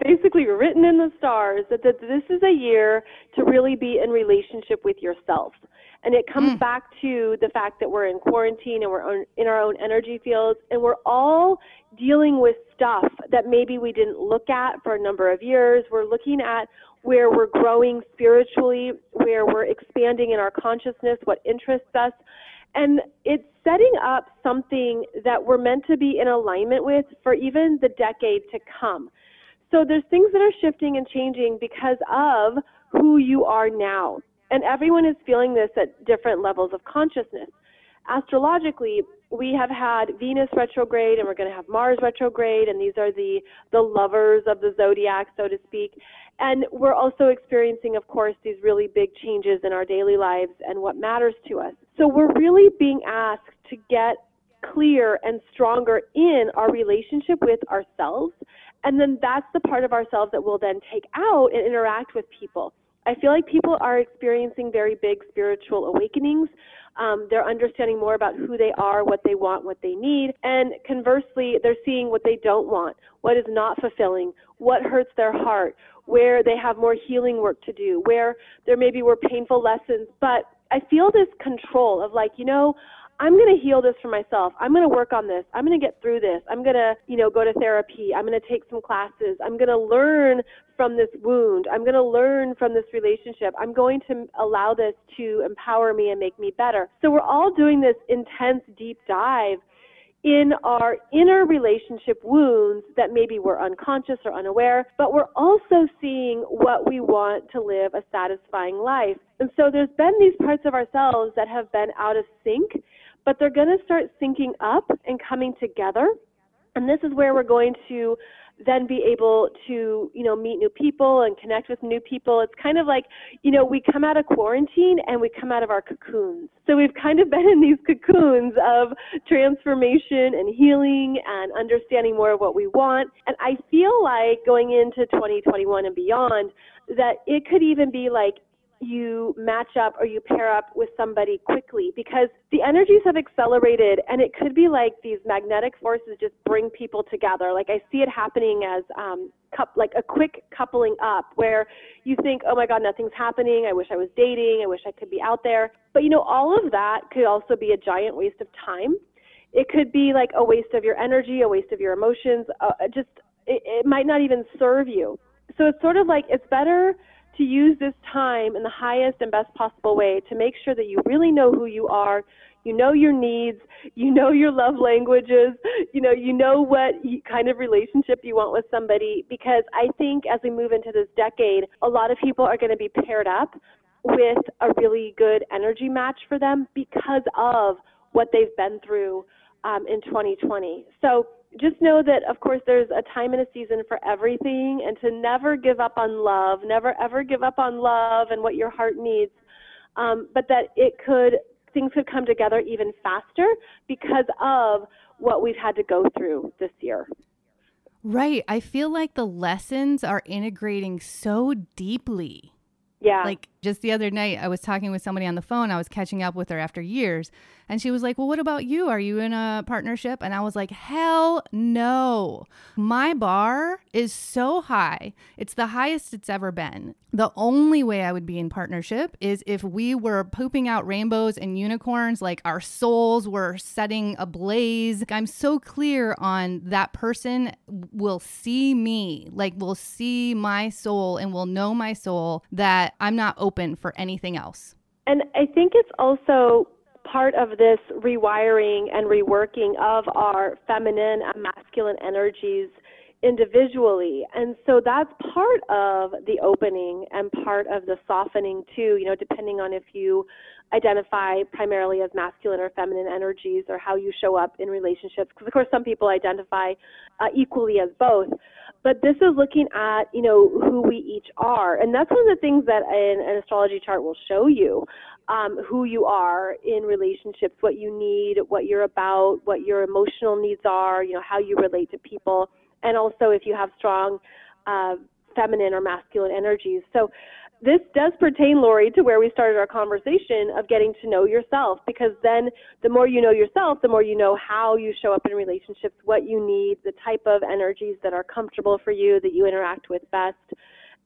basically written in the stars that, that this is a year to really be in relationship with yourself. And it comes mm. back to the fact that we're in quarantine and we're in our own energy fields, and we're all dealing with stuff that maybe we didn't look at for a number of years. We're looking at where we're growing spiritually, where we're expanding in our consciousness, what interests us. And it's setting up something that we're meant to be in alignment with for even the decade to come. So there's things that are shifting and changing because of who you are now. And everyone is feeling this at different levels of consciousness. Astrologically, we have had Venus retrograde and we're going to have Mars retrograde, and these are the, the lovers of the zodiac, so to speak. And we're also experiencing, of course, these really big changes in our daily lives and what matters to us. So we're really being asked to get clear and stronger in our relationship with ourselves. And then that's the part of ourselves that we'll then take out and interact with people. I feel like people are experiencing very big spiritual awakenings. Um, they're understanding more about who they are, what they want, what they need. And conversely, they're seeing what they don't want, what is not fulfilling, what hurts their heart, where they have more healing work to do, where there maybe were painful lessons. But I feel this control of like, you know, I'm going to heal this for myself. I'm going to work on this. I'm going to get through this. I'm going to, you know, go to therapy. I'm going to take some classes. I'm going to learn from this wound. I'm going to learn from this relationship. I'm going to allow this to empower me and make me better. So we're all doing this intense deep dive in our inner relationship wounds that maybe we're unconscious or unaware, but we're also seeing what we want to live a satisfying life. And so there's been these parts of ourselves that have been out of sync but they're going to start syncing up and coming together. And this is where we're going to then be able to, you know, meet new people and connect with new people. It's kind of like, you know, we come out of quarantine and we come out of our cocoons. So we've kind of been in these cocoons of transformation and healing and understanding more of what we want. And I feel like going into 2021 and beyond, that it could even be like you match up or you pair up with somebody quickly because the energies have accelerated and it could be like these magnetic forces just bring people together. Like i see it happening as um like a quick coupling up where you think oh my god nothing's happening. I wish i was dating. I wish i could be out there. But you know all of that could also be a giant waste of time. It could be like a waste of your energy a waste of your emotions uh, just it, it might not even serve you. So it's sort of like it's better to use this time in the highest and best possible way to make sure that you really know who you are, you know your needs, you know your love languages, you know, you know what kind of relationship you want with somebody because I think as we move into this decade, a lot of people are going to be paired up with a really good energy match for them because of what they've been through um, in 2020. So just know that, of course, there's a time and a season for everything, and to never give up on love, never ever give up on love and what your heart needs, um, but that it could things could come together even faster because of what we've had to go through this year. Right. I feel like the lessons are integrating so deeply. Yeah. Like just the other night, I was talking with somebody on the phone. I was catching up with her after years. And she was like, Well, what about you? Are you in a partnership? And I was like, Hell no. My bar is so high. It's the highest it's ever been. The only way I would be in partnership is if we were pooping out rainbows and unicorns, like our souls were setting ablaze. I'm so clear on that person will see me, like will see my soul and will know my soul that I'm not open for anything else. And I think it's also part of this rewiring and reworking of our feminine and masculine energies individually. And so that's part of the opening and part of the softening too, you know, depending on if you identify primarily as masculine or feminine energies or how you show up in relationships. Because of course some people identify uh, equally as both. But this is looking at, you know, who we each are. And that's one of the things that an, an astrology chart will show you um, who you are in relationships, what you need, what you're about, what your emotional needs are, you know, how you relate to people, and also if you have strong uh, feminine or masculine energies. So this does pertain, Lori, to where we started our conversation of getting to know yourself, because then the more you know yourself, the more you know how you show up in relationships, what you need, the type of energies that are comfortable for you, that you interact with best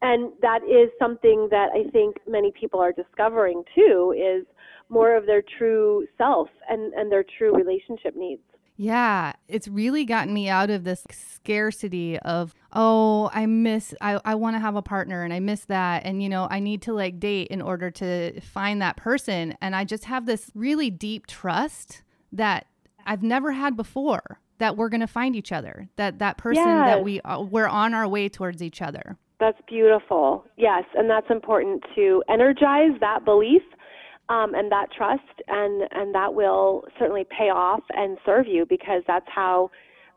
and that is something that I think many people are discovering too is more of their true self and, and their true relationship needs. Yeah, it's really gotten me out of this scarcity of, oh, I miss, I, I want to have a partner and I miss that. And, you know, I need to like date in order to find that person. And I just have this really deep trust that I've never had before that we're going to find each other, that that person yes. that we, uh, we're on our way towards each other. That's beautiful. Yes, and that's important to energize that belief um, and that trust, and and that will certainly pay off and serve you because that's how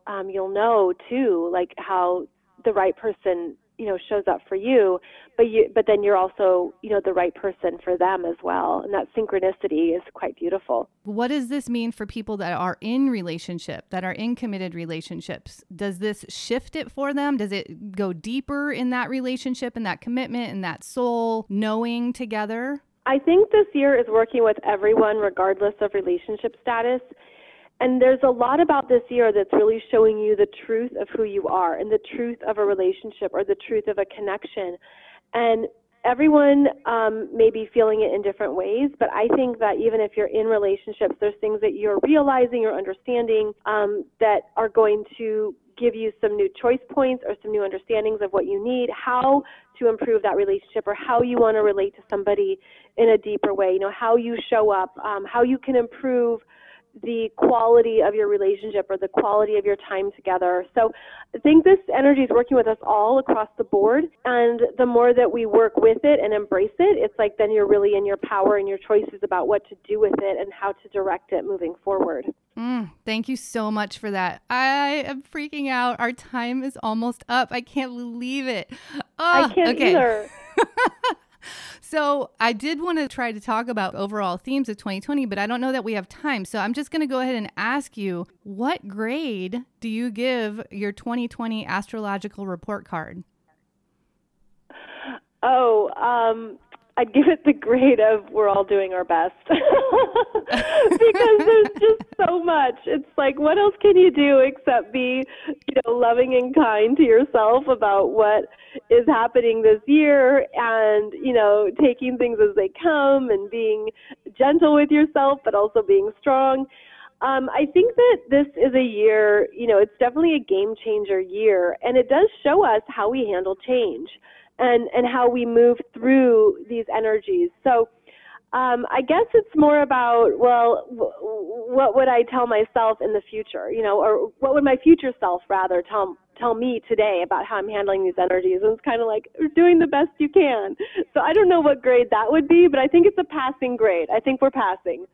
um, you'll know too, like how the right person you know shows up for you. But you but then you're also you know the right person for them as well. And that synchronicity is quite beautiful. What does this mean for people that are in relationship that are in committed relationships? Does this shift it for them? Does it go deeper in that relationship and that commitment and that soul knowing together i think this year is working with everyone regardless of relationship status and there's a lot about this year that's really showing you the truth of who you are and the truth of a relationship or the truth of a connection. And everyone um, may be feeling it in different ways, but I think that even if you're in relationships, there's things that you're realizing or understanding um, that are going to give you some new choice points or some new understandings of what you need, how to improve that relationship, or how you want to relate to somebody in a deeper way. You know, how you show up, um, how you can improve the quality of your relationship or the quality of your time together. So I think this energy is working with us all across the board. And the more that we work with it and embrace it, it's like then you're really in your power and your choices about what to do with it and how to direct it moving forward. Mm, thank you so much for that. I am freaking out. Our time is almost up. I can't believe it. Oh, I can't okay. either. So I did want to try to talk about overall themes of 2020, but I don't know that we have time. So I'm just going to go ahead and ask you what grade do you give your 2020 astrological report card? Oh, um, I'd give it the grade of we're all doing our best because there's just so much. It's like what else can you do except be, you know, loving and kind to yourself about what is happening this year and, you know, taking things as they come and being gentle with yourself but also being strong. Um, I think that this is a year, you know, it's definitely a game changer year and it does show us how we handle change and and how we move through these energies. So um, I guess it's more about well, w- what would I tell myself in the future? You know, or what would my future self rather tell tell me today about how I'm handling these energies? And it's kind of like doing the best you can. So I don't know what grade that would be, but I think it's a passing grade. I think we're passing.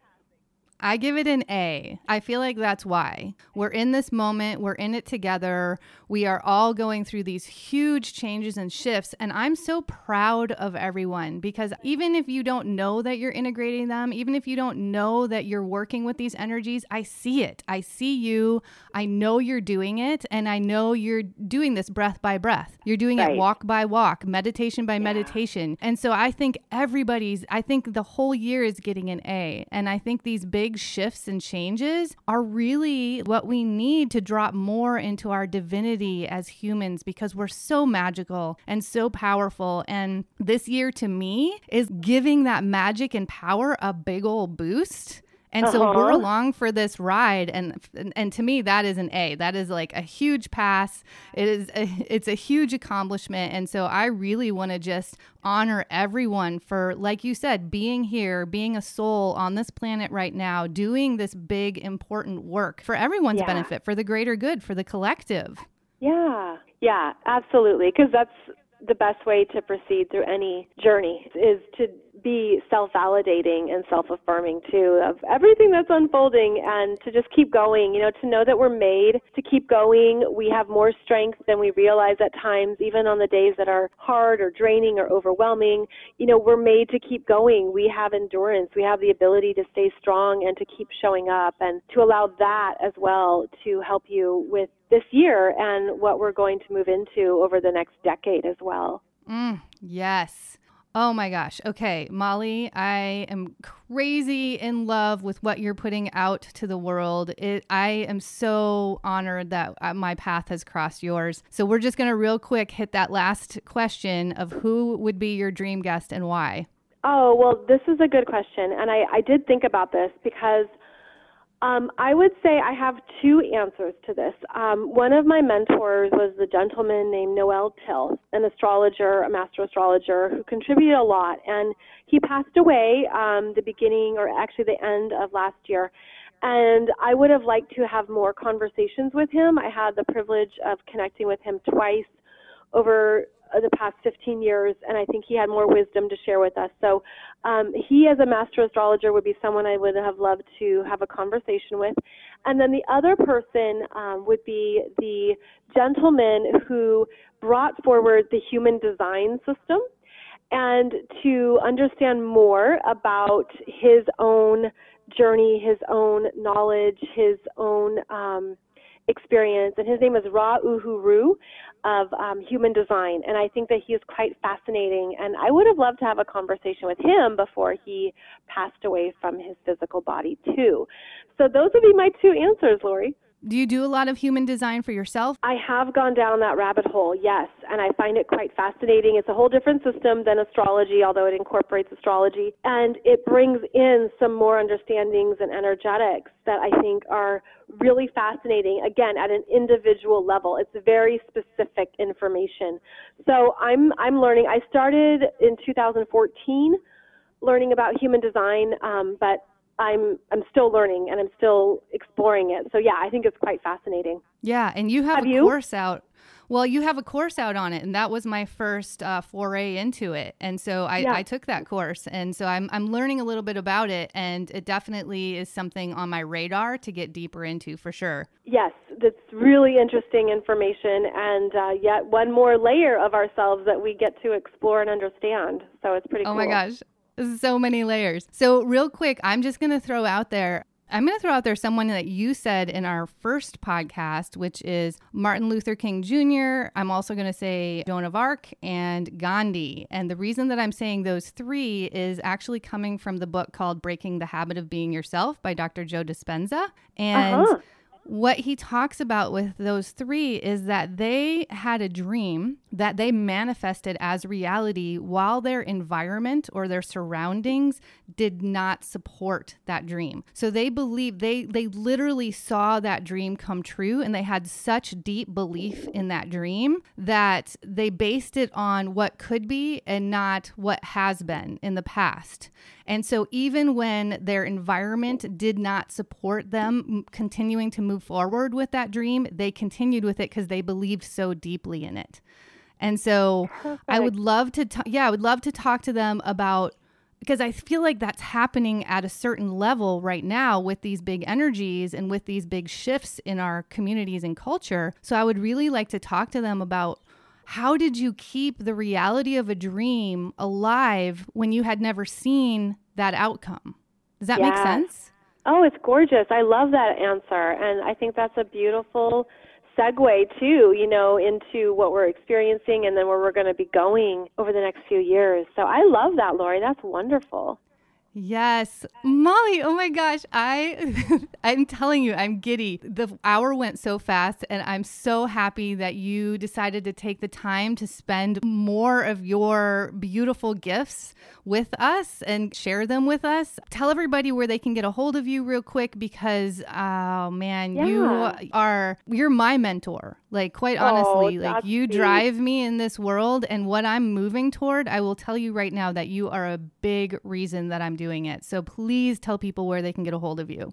I give it an A. I feel like that's why. We're in this moment, we're in it together. We are all going through these huge changes and shifts. And I'm so proud of everyone because even if you don't know that you're integrating them, even if you don't know that you're working with these energies, I see it. I see you. I know you're doing it. And I know you're doing this breath by breath. You're doing Right. it walk by walk, meditation by meditation. And so I think everybody's, I think the whole year is getting an A. And I think these big shifts and changes are really what we need to drop more into our divinity as humans because we're so magical and so powerful. And this year to me is giving that magic and power a big old boost. And so we're Uh-huh. along for this ride, and, and and to me that is an A. That is like a huge pass. It is a, it's a huge accomplishment, and so I really want to just honor everyone for, like you said, being here, being a soul on this planet right now, doing this big important work for everyone's Yeah. benefit, for the greater good, for the collective. Yeah, yeah, absolutely. Because that's the best way to proceed through any journey is to be self-validating and self-affirming too of everything that's unfolding and to just keep going you know to know that we're made to keep going. We have more strength than we realize at times even on the days that are hard or draining or overwhelming. You know we're made to keep going. We have endurance. We have the ability to stay strong and to keep showing up and to allow that as well to help you with this year and what we're going to move into over the next decade as well. Mm, yes. Oh my gosh. Okay, Molly, I am crazy in love with what you're putting out to the world. It, I am so honored that uh, my path has crossed yours. So we're just going to real quick hit that last question of who would be your dream guest and why. Oh, well, this is a good question. And I, I did think about this because um, I would say I have two answers to this. Um, one of my mentors was the gentleman named Noel Tyl, an astrologer, a master astrologer who contributed a lot. And he passed away um, the beginning, or actually the end of last year. And I would have liked to have more conversations with him. I had the privilege of connecting with him twice over the past 15 years, and I think he had more wisdom to share with us. So, um, he, as a master astrologer, would be someone I would have loved to have a conversation with. And then the other person um, would be the gentleman who brought forward the human design system and to understand more about his own journey, his own knowledge, his own um, experience. And his name is Ra Uru Hu of um, Human Design. And I think that he is quite fascinating. And I would have loved to have a conversation with him before he passed away from his physical body, too. So those would be my two answers, Lori. Do you do a lot of human design for yourself? I have gone down that rabbit hole, yes, and I find it quite fascinating. It's a whole different system than astrology, although it incorporates astrology, and it brings in some more understandings and energetics that I think are really fascinating. Again, at an individual level, it's very specific information. So I'm I'm learning. I started in 2014 learning about human design, um, but I'm I'm still learning and I'm still exploring it. So yeah, I think it's quite fascinating. Yeah, and you have, Have a you? course out. Well, you have a course out on it, and that was my first uh, foray into it. And so I, Yeah. I took that course, and so I'm I'm learning a little bit about it, and it definitely is something on my radar to get deeper into for sure. Yes, that's really interesting information, and uh, yet one more layer of ourselves that we get to explore and understand. So it's pretty Oh cool. my gosh, so many layers. So real quick, I'm just gonna throw out there. I'm going to throw out there someone that you said in our first podcast, which is Martin Luther King Jr. I'm also going to say Joan of Arc and Gandhi. And the reason that I'm saying those three is actually coming from the book called Breaking the Habit of Being Yourself by Dr. Joe Dispenza. And Uh-huh. What he talks about with those three is that they had a dream that they manifested as reality while their environment or their surroundings did not support that dream. So they believe they they literally saw that dream come true and they had such deep belief in that dream that they based it on what could be and not what has been in the past. And so even when their environment did not support them continuing to move forward with that dream, they continued with it because they believed so deeply in it. And so I would love to, ta- yeah, I would love to talk to them about because I feel like that's happening at a certain level right now with these big energies and with these big shifts in our communities and culture. So I would really like to talk to them about how did you keep the reality of a dream alive when you had never seen that outcome? Does that make sense? Oh, it's gorgeous. I love that answer. And I think that's a beautiful segue, too, you know, into what we're experiencing and then where we're going to be going over the next few years. So I love that, Lori. That's wonderful. Yes. Molly, oh my gosh, I I'm telling you, I'm giddy. The hour went so fast and I'm so happy that you decided to take the time to spend more of your beautiful gifts with us and share them with us. Tell everybody where they can get a hold of you real quick because oh man, you are you're my mentor. Like quite Oh, honestly, like you sweet. drive me in this world and what I'm moving toward, I will tell you right now that you are a big reason that I'm doing it. So please tell people where they can get a hold of you.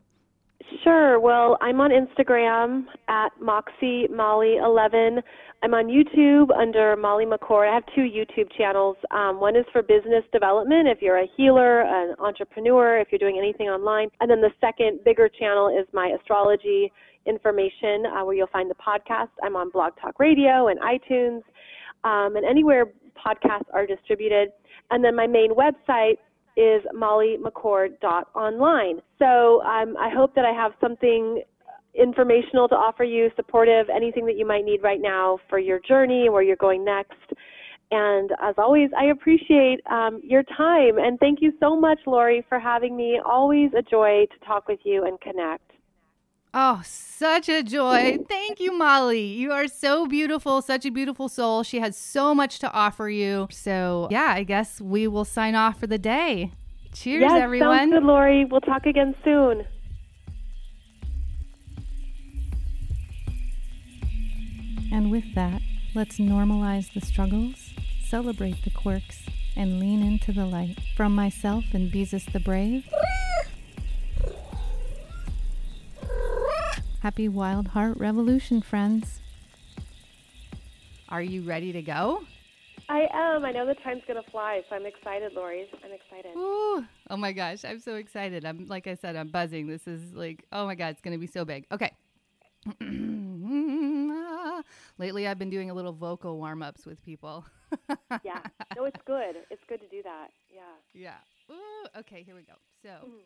Sure. Well, I'm on Instagram at Moxie Molly 11. I'm on YouTube under Molly McCord. I have two YouTube channels. Um, one is for business development, if you're a healer, an entrepreneur, if you're doing anything online. And then the second bigger channel is my astrology information, uh, where you'll find the podcast. I'm on Blog Talk Radio and iTunes, um, and anywhere podcasts are distributed. And then my main website is mollymccord.online. So um, I hope that I have something informational to offer you, supportive, anything that you might need right now for your journey, where you're going next. And as always, I appreciate um, your time. And thank you so much, Lori, for having me. Always a joy to talk with you and connect. Oh, such a joy. Thank you, Molly. You are so beautiful, such a beautiful soul. She has so much to offer you. So, yeah, I guess we will sign off for the day. Cheers, yes, everyone. sounds good, Lori. We'll talk again soon. And with that, let's normalize the struggles, celebrate the quirks, and lean into the light. From myself and Beezus the Brave, happy Wild Heart Revolution, friends. Are you ready to go? I am. I know the time's going to fly, so I'm excited, Lori. I'm excited. Ooh, oh my gosh, I'm so excited. I'm like I said, I'm buzzing. This is like, oh my god, it's gonna be so big. Okay. Lately, I've been doing a little vocal warm ups with people. yeah. No, it's good. It's good to do that. Yeah. yeah. Ooh, okay, here we go. So. Mhm.